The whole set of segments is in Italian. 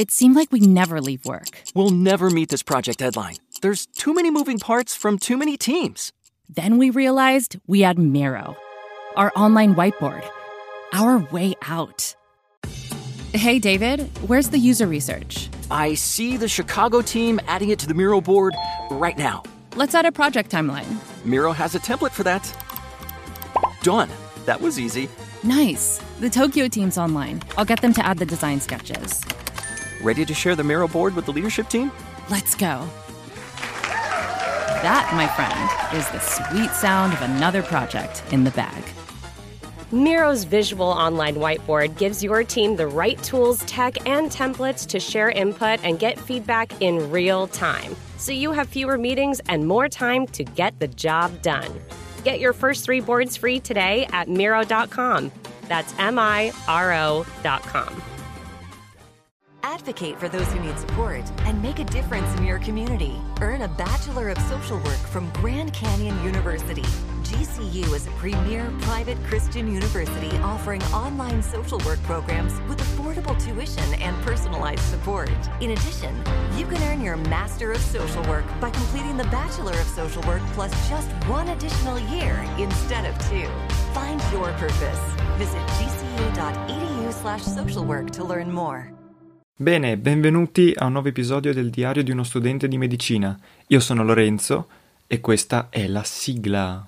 it seemed like we never leave work. We'll never meet this project deadline. There's too many moving parts from too many teams. Then we realized we had Miro, our online whiteboard, our way out. Hey, David, where's the user research? I see the Chicago team adding it to the Miro board right now. Let's add a project timeline. Miro has a template for that. Done. That was easy. Nice. The Tokyo team's online. I'll get them to add the design sketches. Ready to share the Miro board with the leadership team? Let's go. That, my friend, is the sweet sound of another project in the bag. Miro's visual online whiteboard gives your team the right tools, tech, and templates to share input and get feedback in real time. So you have fewer meetings and more time to get the job done. Get your first three boards free today at Miro.com. That's M I R O.com. Advocate for those who need support and make a difference in your community. Earn a Bachelor of Social Work from Grand Canyon University. GCU is a premier private Christian university offering online social work programs with affordable tuition and personalized support. In addition, you can earn your Master of Social Work by completing the Bachelor of Social Work plus just one additional year instead of two. Find your purpose. Visit gcu.edu slash social work to learn more. Bene, benvenuti a un nuovo episodio del Diario di uno studente di medicina. Io sono Lorenzo e questa è la sigla.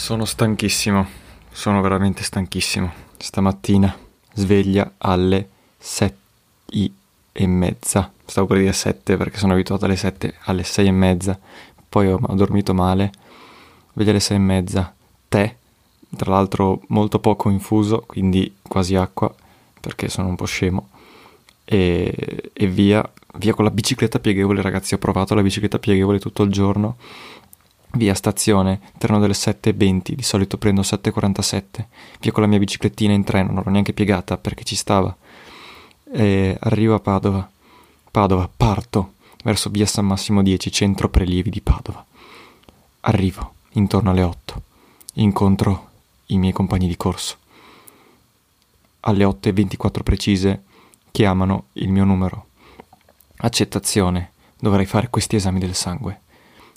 Sono stanchissimo, sono veramente stanchissimo. Stamattina sveglia alle sette e mezza. Stavo per dire sette perché sono abituato alle sette, alle sei e mezza. Poi ho, ho dormito male. Sveglia alle sei e mezza. Tè, tra l'altro molto poco infuso, quindi quasi acqua perché sono un po' scemo. E, e via, via con la bicicletta pieghevole, ragazzi. Ho provato la bicicletta pieghevole tutto il giorno Via stazione, treno delle 7.20, di solito prendo 7.47. Via con la mia biciclettina in treno, non l'ho neanche piegata perché ci stava. E arrivo a Padova. Padova, parto verso via San Massimo 10, centro prelievi di Padova. Arrivo intorno alle 8. Incontro i miei compagni di corso. Alle 8.24 precise chiamano il mio numero. Accettazione, dovrei fare questi esami del sangue.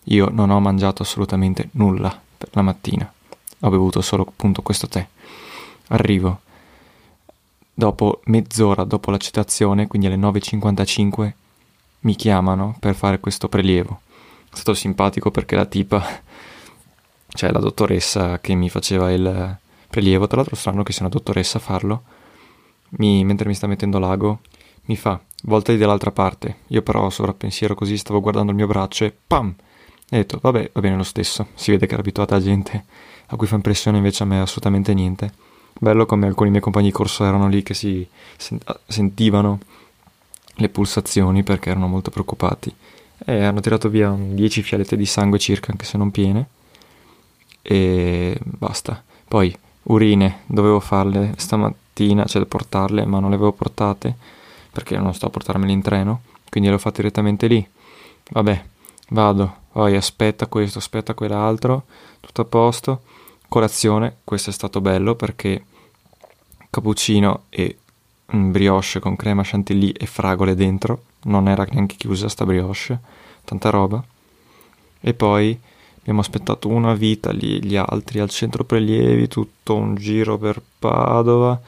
Io non ho mangiato assolutamente nulla per la mattina. Ho bevuto solo appunto questo tè. Arrivo. Dopo mezz'ora dopo l'accettazione, quindi alle 9.55, mi chiamano per fare questo prelievo. È stato simpatico perché la tipa, cioè la dottoressa che mi faceva il prelievo, tra l'altro strano che sia una dottoressa a farlo, mi, mentre mi sta mettendo l'ago, mi fa, voltati dall'altra parte. Io però sovrappensiero così stavo guardando il mio braccio e pam! E ho detto, vabbè, va bene lo stesso. Si vede che era abituata a gente a cui fa impressione, invece a me assolutamente niente. Bello come alcuni miei compagni di corso erano lì che si sentivano le pulsazioni perché erano molto preoccupati. E hanno tirato via 10 fialette di sangue circa, anche se non piene. E basta. Poi, urine, dovevo farle stamattina, cioè portarle, ma non le avevo portate perché non sto a portarmele in treno. Quindi le ho fatte direttamente lì. Vabbè, vado poi aspetta questo, aspetta quell'altro, tutto a posto. Colazione, questo è stato bello perché cappuccino e brioche con crema chantilly e fragole dentro, non era neanche chiusa sta brioche, tanta roba. E poi abbiamo aspettato una vita lì, gli altri al centro prelievi, tutto un giro per Padova,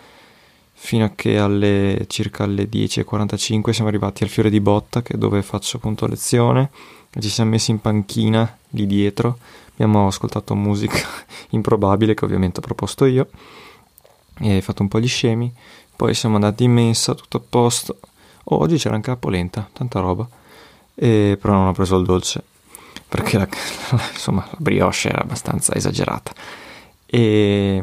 fino a che alle circa alle 10.45 siamo arrivati al Fiore di Botta, che è dove faccio appunto lezione. Ci siamo messi in panchina lì dietro, abbiamo ascoltato musica improbabile che ovviamente ho proposto io. E fatto un po' gli scemi, poi siamo andati in messa, tutto a posto. Oh, oggi c'era anche la polenta, tanta roba, e, però non ho preso il dolce perché la, insomma la brioche era abbastanza esagerata. E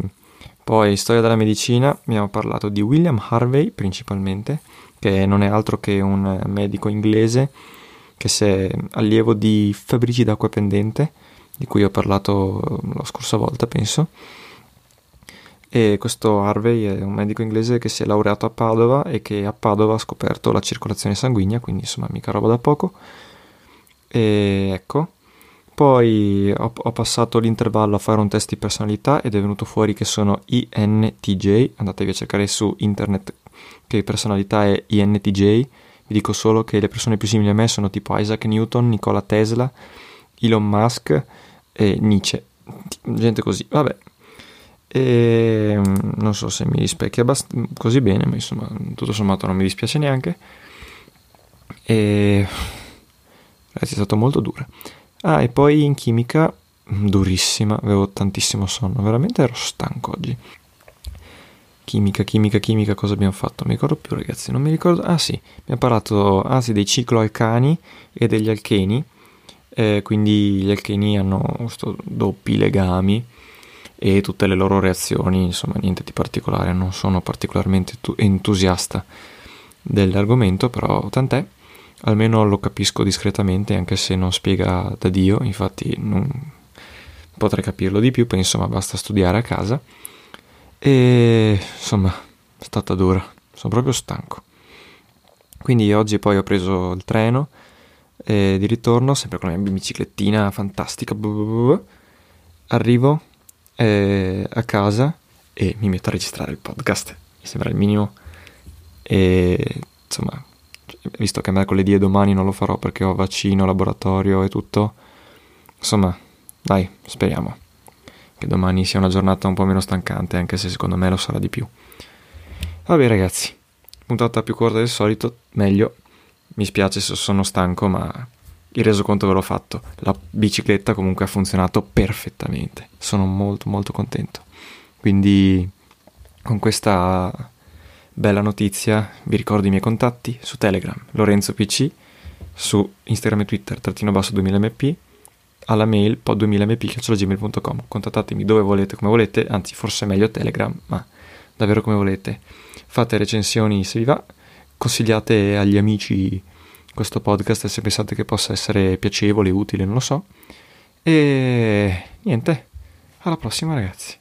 poi storia della medicina, abbiamo parlato di William Harvey principalmente, che non è altro che un medico inglese che si è allievo di Fabrici d'acqua pendente, di cui ho parlato la scorsa volta, penso. E questo Harvey è un medico inglese che si è laureato a Padova e che a Padova ha scoperto la circolazione sanguigna, quindi insomma mica roba da poco. E ecco, poi ho, ho, passato l'intervallo a fare un test di personalità ed è venuto fuori che sono INTJ. Andatevi a cercare su internet che personalità è INTJ. Vi dico solo che le persone più simili a me sono tipo Isaac Newton, Nikola Tesla, Elon Musk e Nietzsche. Gente così, vabbè. E non so se mi rispecchia abbast- così bene, ma insomma, tutto sommato non mi dispiace neanche. E ragazzi, è stato molto duro. Ah, e poi in chimica, mm, durissima, avevo tantissimo sonno, veramente ero stanco oggi. Chimica, chimica, chimica, cosa abbiamo fatto? Non mi ricordo più ragazzi, non mi ricordo... Ah sì, abbiamo parlato ah, sì, dei cicloalcani e degli alcheni, eh, quindi gli alcheni hanno questo doppi legami e tutte le loro reazioni, insomma niente di particolare, non sono particolarmente entusiasta dell'argomento, però tant'è almeno lo capisco discretamente anche se non spiega da Dio, infatti non potrei capirlo di più, penso ma basta studiare a casa. E insomma è stata dura, sono proprio stanco. Quindi oggi poi ho preso il treno e di ritorno, sempre con la mia biciclettina fantastica, arrivo eh, a casa e mi metto a registrare il podcast, mi sembra il minimo. E insomma visto che mercoledì e domani non lo farò perché ho vaccino, laboratorio e tutto, insomma, dai, speriamo che domani sia una giornata un po' meno stancante, anche se secondo me lo sarà di più. Vabbè ragazzi, puntata più corta del solito, meglio. Mi spiace se sono stanco, ma il resoconto ve l'ho fatto. La bicicletta comunque ha funzionato perfettamente. Sono molto molto contento. Quindi con questa Bella notizia, vi ricordo i miei contatti su Telegram, Lorenzo PC, su Instagram e Twitter, trattino basso 2000mp, alla mail pod2000mp.gmail.com. Contattatemi dove volete, come volete, anzi forse meglio Telegram, ma davvero come volete. Fate recensioni se vi va, consigliate agli amici questo podcast se pensate che possa essere piacevole, utile, non lo so. E niente, alla prossima ragazzi.